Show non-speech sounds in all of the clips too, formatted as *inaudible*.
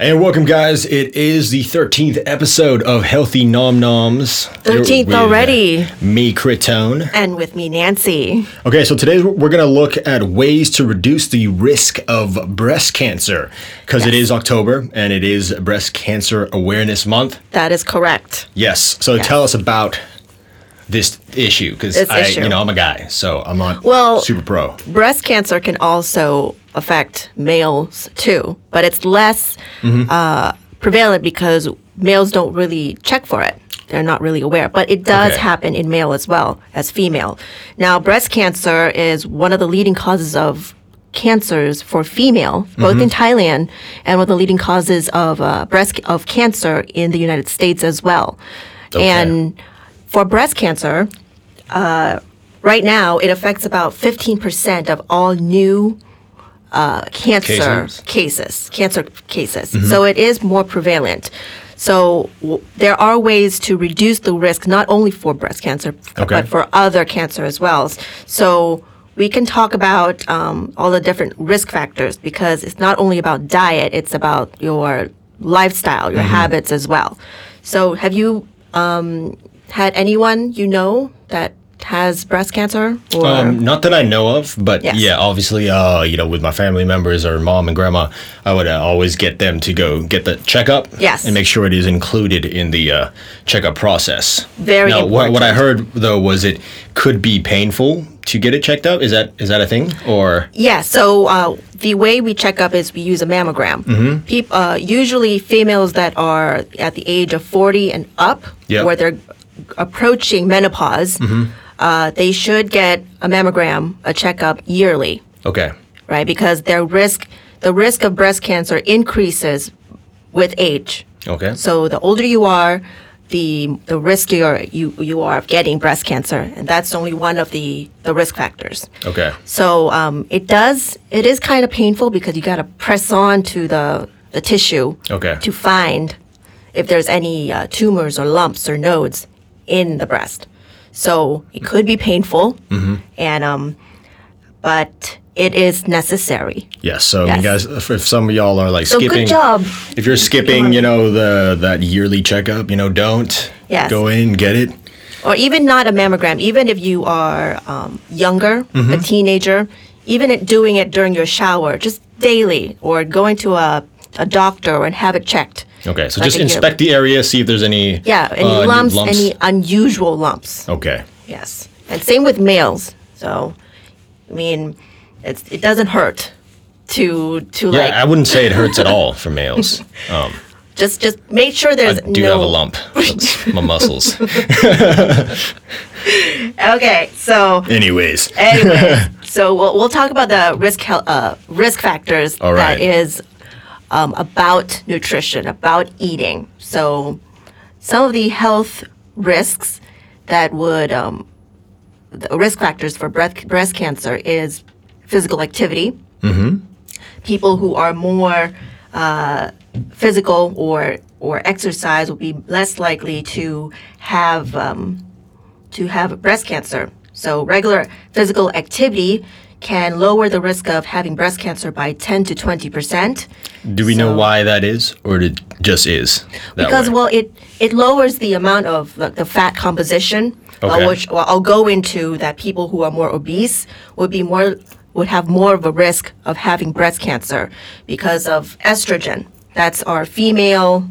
And welcome, guys. It is the 13th episode of Healthy Nom Noms. 13th With already. Me, Critone. And with me, Nancy. Okay, so today we're going to look at ways to reduce the risk of breast cancer because it Yes. is October and it is Breast Cancer Awareness Month. That is correct. Yes. So Yes. tell us about this issue because I, issue. you know, I'm a guy, so I'm not Well- super pro. Breast cancer can also affect males too, but it's less Mm-hmm. uh, prevalent because males don't really check for it. They're not really aware, but it does Okay. happen in male as well as female. Now, breast cancer is one of the leading causes of cancers for female, both in Mm-hmm. Thailand and one of the leading causes of uh, breast of cancer in the United States as well. Okay. And for breast cancer, uh, right now it affects about 15% of all new uh, cancer Cases. cases, cancer cases. So it is more prevalent. So w- there are ways to reduce the risk not only for breast cancer Okay. but for other cancer as well. So we can talk about um, all the different risk factors because it's not only about diet; it's about your lifestyle, your habits as well. So have you um, had anyone you know that has breast cancer? Or Um, not that I know of, but Yes. yeah, obviously, uh, you know, with my family members or mom and grandma, I would uh, always get them to go get the checkup. Yes. And make sure it is included in the uh, checkup process. Very now, What, what I heard though was it could be painful to get it checked up. Is that is that a thing or? Yeah, so uh, the way we check up is we use a mammogram. Mm-hmm. Peop, uh, usually, females that are at the age of 40 and up, Yep. where they're approaching menopause, uh, they should get a mammogram, a checkup yearly, Okay. right? Because their risk, the risk of breast cancer increases with age. Okay. So the older you are, the the riskier you you are of getting breast cancer, and that's only one of the the risk factors. Okay. So um, it does. It is kind of painful because you got to press on to the the tissue Okay. to find if there's any uh, tumors or lumps or nodes in the breast. So it could be painful, Mm-hmm. and um, but it is necessary. Yes. So Yes. you guys, if, some of y'all are like So skipping, good job. if you're skipping, you know the that yearly checkup, you know, don't. Yes. Go in, get it. or even not a mammogram, even if you are um, younger, Mm-hmm. a teenager, even it, doing it during your shower, just daily, or going to a, a doctor and have it checked. Okay. So Like just inspect the area, see if there's any. Yeah, any uh, lumps, any unusual lumps. Okay. Yes, and same with males. So, I mean, it's, it doesn't hurt to to Yeah, like I wouldn't say it hurts at *laughs* all for males. Um, just just make sure there's. I do no have a lump. It's my muscles. *laughs* Okay, so Anyways. Anyways, *laughs* so we'll, we'll talk about the risk uh, risk factors All right. that is um, about nutrition, about eating. So some of the health risks that would um, the risk factors for breast breast cancer is physical activity. People who are more uh, physical or or exercise will be less likely to have um, to have breast cancer. So regular physical activity can lower the risk of having breast cancer by 10 to 20 percent. Do we know why that is, or it just is? Because way? well, it it lowers the amount of like, the fat composition, Okay. uh, which well, I'll go into that people who are more obese would be more would have more of a risk of having breast cancer because of estrogen. That's our female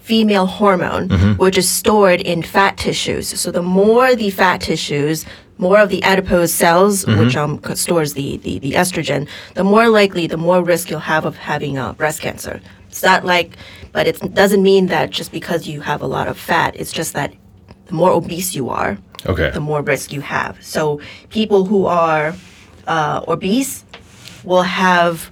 female hormone, which is stored in fat tissues. So the more the fat tissues, more of the adipose cells, which um, stores the, the, the estrogen, the more likely, the more risk you'll have of having uh, breast cancer. It's not like, but it doesn't mean that just because you have a lot of fat, it's just that the more obese you are, Okay. the more risk you have. So people who are uh, obese will have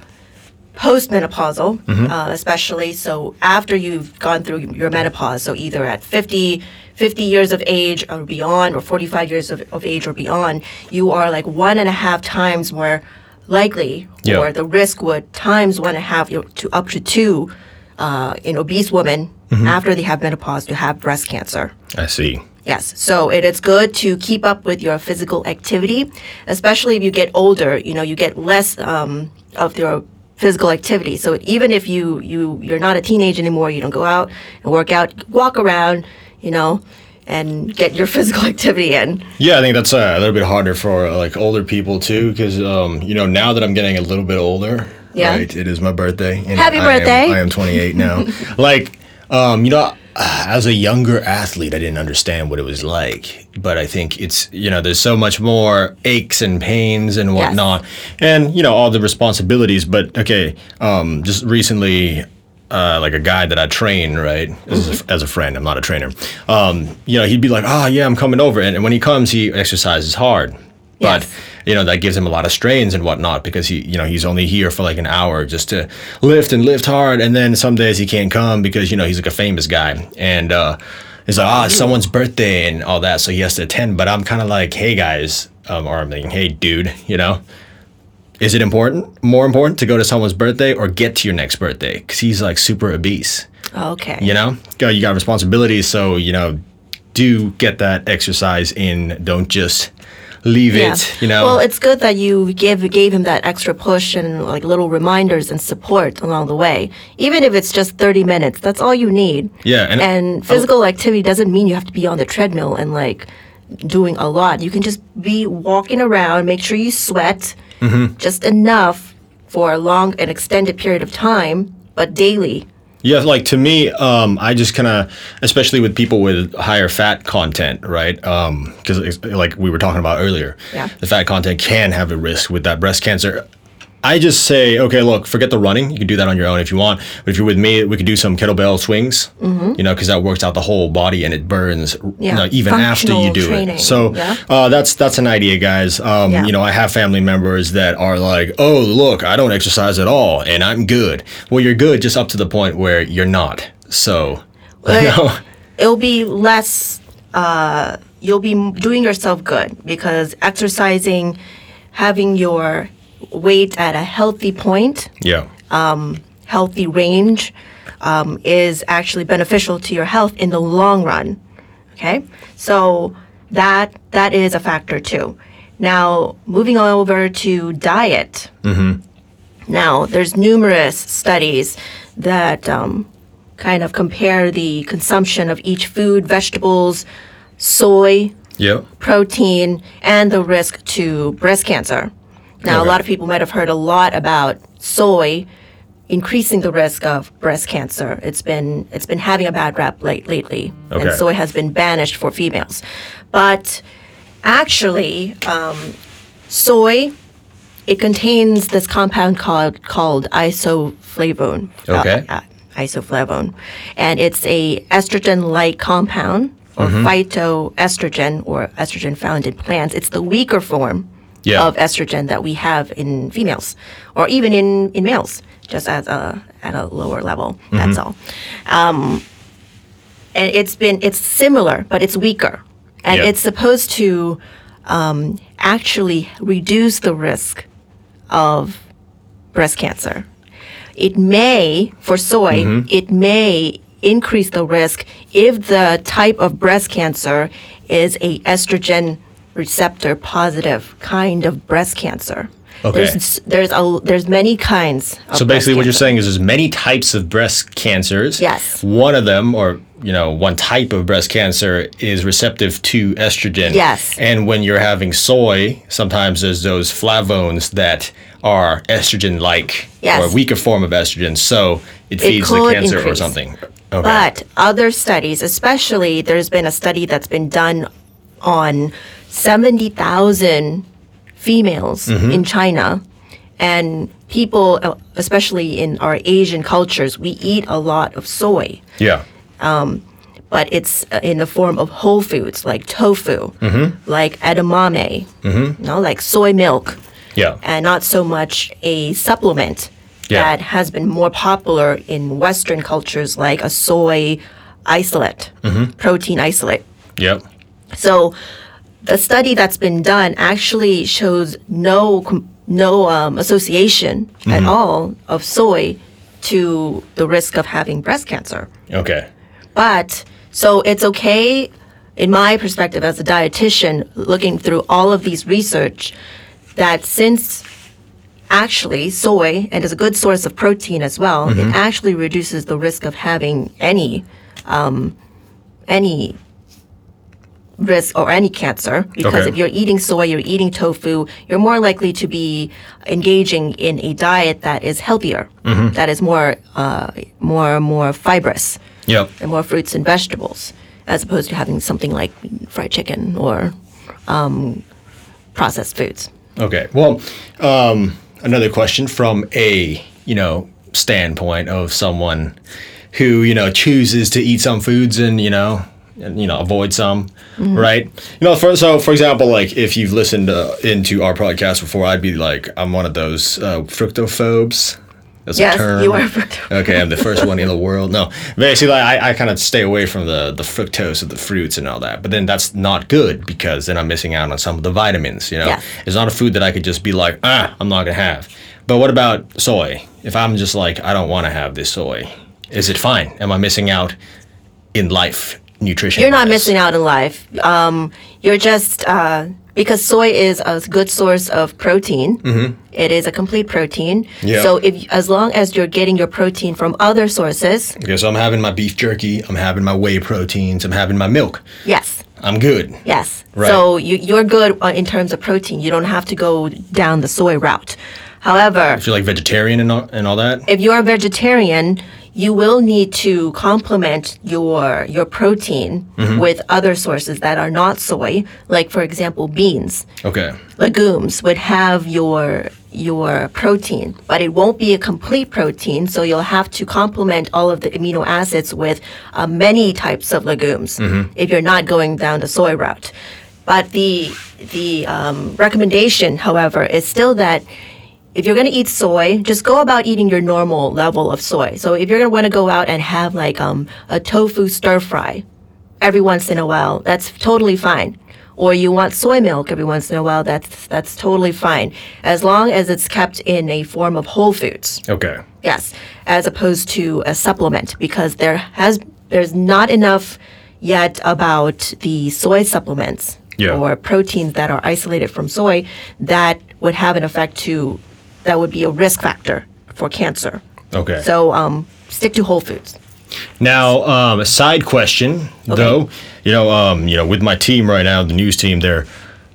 postmenopausal, uh, especially so after you've gone through your menopause. So either at 50, 50 years of age or beyond, or 45 years of, of age or beyond, you are like one and a half times more likely, Yeah. or the risk would times one and a half to up to two uh, in obese women after they have menopause to have breast cancer. I see. Yes, so it is good to keep up with your physical activity, especially if you get older. You know, you get less um, of your physical activity. So even if you you you're not a teenager anymore, you don't go out and work out, walk around, you know, and get your physical *laughs* activity in. Yeah, I think that's uh, a little bit harder for uh, like older people too, because um, you know now that I'm getting a little bit older, Yeah. right? It is my birthday. And Happy I am- birthday. I am 28 now. *laughs* like, um, you know, as a younger athlete, I didn't understand what it was like, but I think it's you know there's so much more aches and pains and whatnot, and you know all the responsibilities. But okay, um, just recently. Uh, like a guy that I train, right, as, a, as a friend. I'm not a trainer. Um, you know, he'd be like, "Oh yeah, I'm coming over," and, and when he comes, he exercises hard, but Yes. you know that gives him a lot of strains and whatnot because he you know he's only here for like an hour just to lift and lift hard. And then some days he can't come because you know he's like a famous guy. And uh it's like ah it's someone's birthday and all that so he has to attend. But i'm kind of like hey guys um, or i'm thinking hey dude *laughs* you know is it important more important to go to someone's birthday or get to your next birthday because he's like super obese oh, Okay. you know Go- you got responsibilities so you know do get that exercise in don't just leave it you know Well, it's good that you gave gave him that extra push and like little reminders and support along the way. Even if it's just 30 minutes, that's all you need. Yeah, and- and physical activity doesn't mean you have to be on the treadmill and like doing a lot. You can just be walking around, make sure you sweat Mm-hmm. just enough for a long and extended period of time, but daily. Yeah, like to me, um, I just kind of, especially with people with higher fat content, right? Because like we were talking about earlier, Yeah. the fat content can have a risk with that breast cancer. I just say, okay, look, forget the running. You can do that on your own if you want. But if you're with me, we could do some kettlebell swings, you know, because that works out the whole body and it burns, Mm-hmm. Yeah, you know, even after you do training, it. So yeah. uh, that's that's an idea, guys. Um, Yeah. You know, I have family members that are like, oh, look, I don't exercise at all, and I'm good. Well, you're good just up to the point where you're not. So, *laughs* you know, it'll be less uh, you'll be doing yourself good because exercising having your weight at a healthy point. Yeah, healthy range um, is actually beneficial to your health in the long run. Okay? So that that is a factor too. Now moving on over to diet. Now there's numerous studies that um, kind of compare the consumption of each food vegetables soy yeah, protein and the risk to breast cancer. Now, Okay. a lot of people might have heard a lot about soy increasing the risk of breast cancer. It's been it's been having a bad rap late, lately, and soy has been banished for females. But actually, um, soy it contains this compound called called isoflavone. uh, Okay. uh, isoflavone, and it's a estrogen-like compound or phytoestrogen or estrogen found in plants. It's the weaker form Yeah. of estrogen that we have in females or even in, in males, just as a at a lower level. That's all. Um, and it's been it's similar, but it's weaker, and Yeah. it's supposed to um, actually reduce the risk of breast cancer. It may, for soy, Mm-hmm. it may increase the risk if the type of breast cancer is a estrogen receptor positive kind of breast cancer. Okay. There's there's a there's many kinds. Of So basically, what you're saying is there's many types of breast cancers. Yes. One of them, or you know, one type of breast cancer is receptive to estrogen. Yes. And when you're having soy, sometimes there's those flavones that are estrogen-like Yes. or a weaker form of estrogen, so it feeds the cancer or increase. something. Okay. But other studies, especially there's been a study that's been done on 70,000 females Mm-hmm. in China. And people, especially in our Asian cultures, we eat a lot of soy, yeah. but it's uh, in the form of whole foods like tofu, Mm-hmm. like edamame, you know, like soy milk. Yeah. and not so much a supplement Yeah. that has been more popular in Western cultures, like a soy isolate, Mm-hmm. protein isolate. Yep. So, the study that's been done actually shows no no um, association Mm-hmm. at all of soy to the risk of having breast cancer. Okay. But so it's okay, in my perspective as a dietitian, looking through all of these research, that since actually soy and is a good source of protein as well. Mm-hmm. It actually reduces the risk of having any um, any risk or any cancer because Okay. if you're eating soy, you're eating tofu, you're more likely to be engaging in a diet that is healthier, Mm-hmm. that is more uh, more more fibrous Yep. and more fruits and vegetables, as opposed to having something like fried chicken or um, processed foods. Okay. Well, um, another question from a you know standpoint of someone who you know chooses to eat some foods and you know you know avoid some, right? You know, for, so for example, like if you've listened uh, into our podcast before, I'd be like, I'm one of those uh, fructophobes. That's Yes, a term. you are okay, I'm the first one in the world. No, basically, I, I kind of stay away from the, the fructose of the fruits and all that. But then that's not good because then I'm missing out on some of the vitamins. You know, Yes. it's not a food that I could just be like, ah, I'm not gonna have. But what about soy? If I'm just like, I don't want to have this soy, is it fine? Am I missing out in life nutrition? You're not missing out in life. Um, you're just uh, because soy is a good source of protein. It is a complete protein. Mm-hmm. Yeah. So if as long as you're getting your protein from other sources, Okay, so I'm having my beef jerky. I'm having my whey proteins. I'm having my milk. yes, I'm good. yes. Right. So you, you're good uh, in terms of protein. You don't have to go down the soy route. However, If you're like vegetarian and all, and all that. if you're a vegetarian, you will need to complement your your protein Mm-hmm. with other sources that are not soy, like for example beans. Okay. legumes would have your your protein, but it won't be a complete protein. So you'll have to complement all of the amino acids with uh, many types of legumes if you're not going down the soy route. But the the um, recommendation, however, is still that if you're going to eat soy, just go about eating your normal level of soy. So if you're going to want to go out and have like um, a tofu stir fry every once in a while, that's totally fine. Or you want soy milk every once in a while, that's that's totally fine. As long as it's kept in a form of whole foods. Okay. Yes, as opposed to a supplement because there has there's not enough yet about the soy supplements Yeah. or proteins that are isolated from soy that would have an effect to that would be a risk factor for cancer. Okay. So um, stick to whole foods. Now, um, a side question though, you know, um, you know, with my team right now, the news team, there,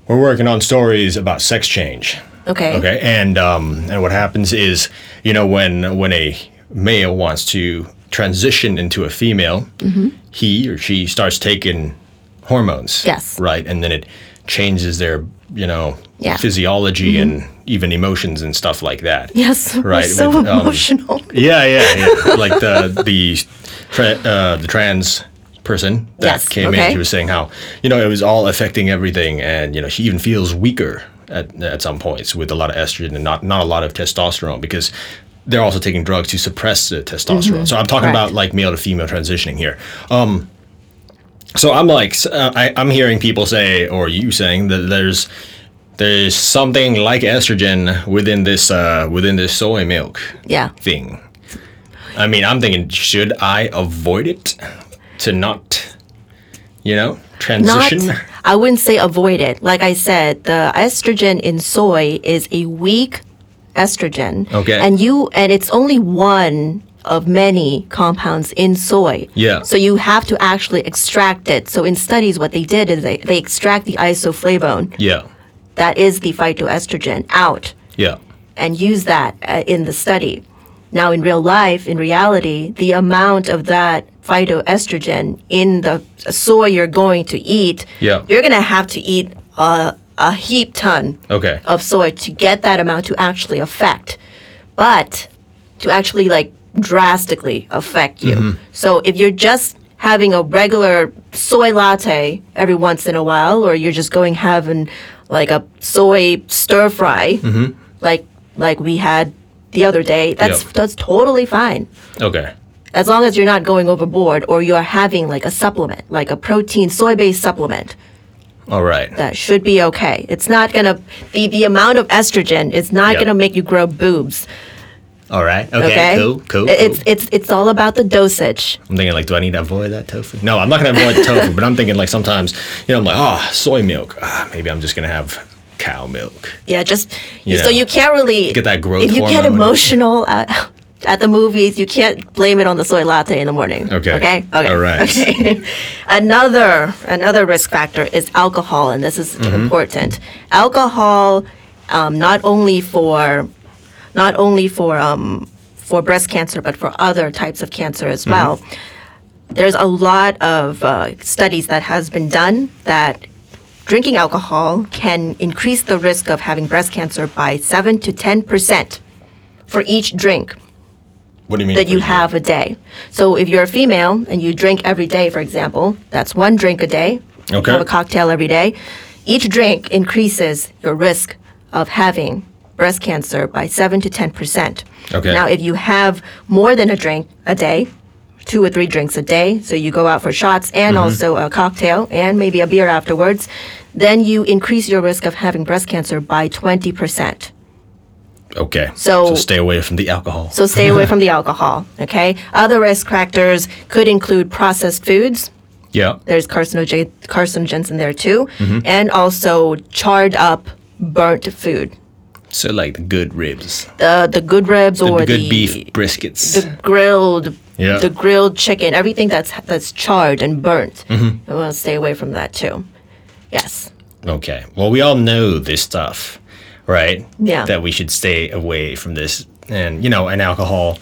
we're working on stories about sex change. Okay. Okay, and um, and what happens is, you know, when when a male wants to transition into a female, Mm-hmm. he or she starts taking hormones. Yes. Right, and then it changes their, you know, Yeah. Mm-hmm. physiology and even emotions and stuff like that. Yes, Right, so with, um, emotional. *laughs* Yeah, yeah, yeah. like the the tra- uh, the trans person that Yes, came in, okay. she was saying how you know it was all affecting everything, and you know she even feels weaker at at some points with a lot of estrogen and not not a lot of testosterone because they're also taking drugs to suppress the testosterone. So I'm talking Mm-hmm. About like male to female transitioning here. Um, so I'm like, uh, I, I'm hearing people say, or you saying that there's there's something like estrogen within this uh, within this soy milk Yeah. thing. I mean, I'm thinking, should I avoid it to not, you know, transition? Not. I wouldn't say avoid it. Like I said, the estrogen in soy is a weak estrogen. Okay. And you and it's only one of many compounds in soy. Yeah. So you have to actually extract it. So in studies, what they did is they, they extract the isoflavone, yeah, that is the phytoestrogen, out yeah, and use that uh, in the study. Now, in real life, in reality, the amount of that phytoestrogen in the soy you're going to eat, Yeah. you're going to have to eat a, a heap ton okay, of soy to get that amount to actually affect. But to actually like drastically affect you. Mm-hmm. So if you're just having a regular soy latte every once in a while, or you're just going having like a soy stir fry, Mm-hmm. like like we had the other day, that's Yep. that's totally fine. okay, As long as you're not going overboard or you're having like a supplement, like a protein soy based supplement all right, that should be okay. It's not gonna the the amount of estrogen is not Yep. gonna make you grow boobs. All right, okay, Okay, cool, cool. It- It's it's it's all about the dosage. I'm thinking like, do I need to avoid that tofu? No, I'm not gonna avoid tofu, but I'm thinking like sometimes, you know, I'm like, oh, soy milk. Ah, maybe I'm just gonna have cow milk. Yeah, just You so know, you can't really get that growth If you get emotional at, at the movies, you can't blame it on the soy latte in the morning. Okay. Okay. Okay. All right. Okay. *laughs* another another risk factor is alcohol, and this is Mm-hmm. important. Alcohol, um, not only for not only for um, for breast cancer, but for other types of cancer as well. There's a lot of uh, studies that has been done that drinking alcohol can increase the risk of having breast cancer by 7 to 10% for each drink What do you mean? that you have a day. So if you're a female and you drink every day, for example, that's one drink a day. Okay. You have a cocktail every day. Each drink increases your risk of having breast cancer by 7 to 10%. Okay. Now, if you have more than a drink a day, two or three drinks a day, so you go out for shots and Mm-hmm. also a cocktail and maybe a beer afterwards, then you increase your risk of having breast cancer by 20%. Okay. So- stay away from the alcohol. So stay away from the *laughs* alcohol, okay? Other risk factors could include processed foods. yeah. There's carcinogen, carcinogens in there too. Mm-hmm. And also charred up, burnt food. So like the good ribs, The, the good ribs the or the good the, beef briskets. the grilled, Yeah. the grilled chicken, everything that's, that's charred and burnt. Mm-hmm. We want to stay away from that too. Yes. Okay. Well, we all know this stuff, right? Yeah. That we should stay away from this, and you know, and alcohol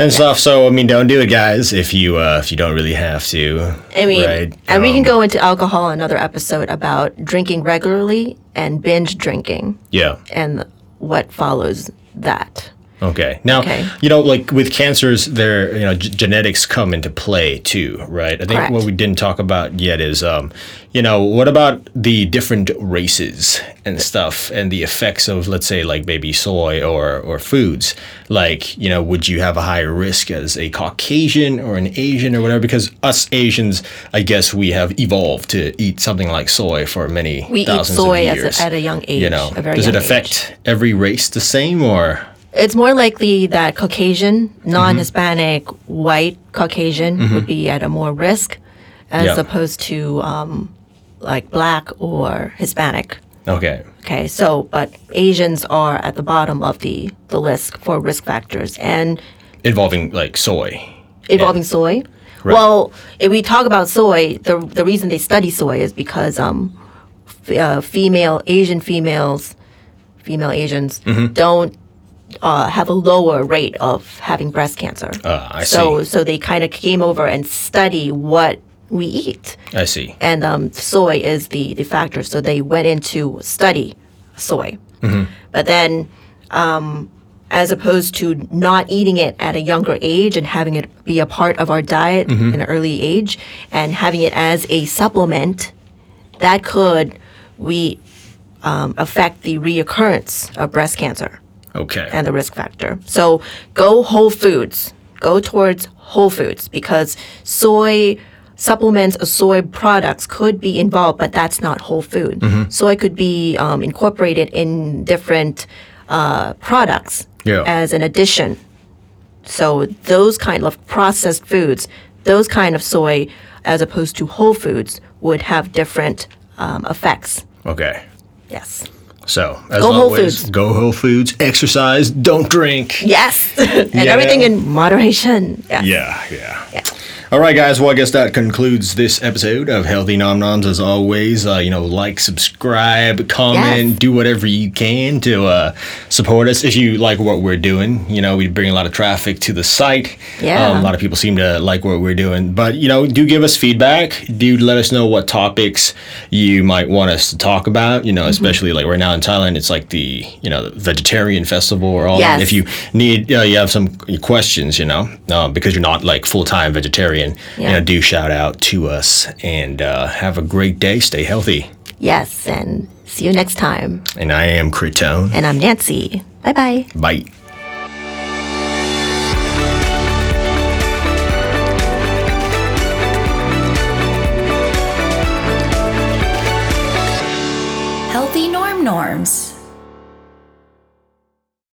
and stuff. So I mean, don't do it, guys. If you uh, if you don't really have to. I mean, right? and we can Um, go into alcohol another episode about drinking regularly and binge drinking. Yeah. and what follows that. Okay. Now, Okay. you know, like with cancers, there, you know, g- genetics come into play too, right? I think Correct. what we didn't talk about yet is, um, you know, what about the different races and stuff and the effects of, let's say, like maybe soy or or foods. Like, you know, would you have a higher risk as a Caucasian or an Asian or whatever? Because us Asians, I guess, we have evolved to eat something like soy for many We eat thousands soy of as a- years. at a young age, You know, does it affect every race the same or? It's more likely that Caucasian, non Hispanic, white Caucasian would be at a more risk as Yeah. opposed to um, like black or Hispanic. Okay. Okay, so, but Asians are at the bottom of the, the list for risk factors. And involving like soy. involving soy. Well, if we talk about soy, the the reason they study soy is because um, f- uh, female Asian females, female Asians Mm-hmm. don't uh, have a lower rate of having breast cancer. Uh, I so see. so they kind of came over and study what we eat, I see. and um, soy is the the factor. So they went into study soy, Mm-hmm. but then um, as opposed to not eating it at a younger age and having it be a part of our diet Mm-hmm. in an early age and having it as a supplement, that could we um, affect the reoccurrence of breast cancer Okay. and the risk factor. So go whole foods. Go towards whole foods because soy supplements or soy products could be involved, but that's not whole food. Soy could be um, incorporated in different uh, products Yeah. as an addition. So those kind of processed foods, those kind of soy, as opposed to whole foods, would have different um, effects. okay. Yes. So as Go Whole Foods. go Whole Foods. Exercise. Don't drink. Yes. *laughs* and Yeah. everything in moderation. Yes. Yeah. Yeah. Yeah. All right, guys. Well, I guess that concludes this episode of Healthy Nom Noms. As always, uh, you know, like, subscribe, comment, Yes. do whatever you can to uh, support us. If you like what we're doing, you know, we bring a lot of traffic to the site. Yeah. Um, a lot of people seem to like what we're doing, but you know, do give us feedback. Do let us know what topics you might want us to talk about. You know, Mm-hmm. especially like right now in Thailand, it's like the you know the vegetarian festival or all. that. If you need, uh, you have some questions, you know, um, because you're not like full time vegetarian, you Yeah. know, do shout out to us and uh, have a great day. Stay healthy. Yes, and see you next time. And I am Critone. And I'm Nancy. Bye bye. Bye.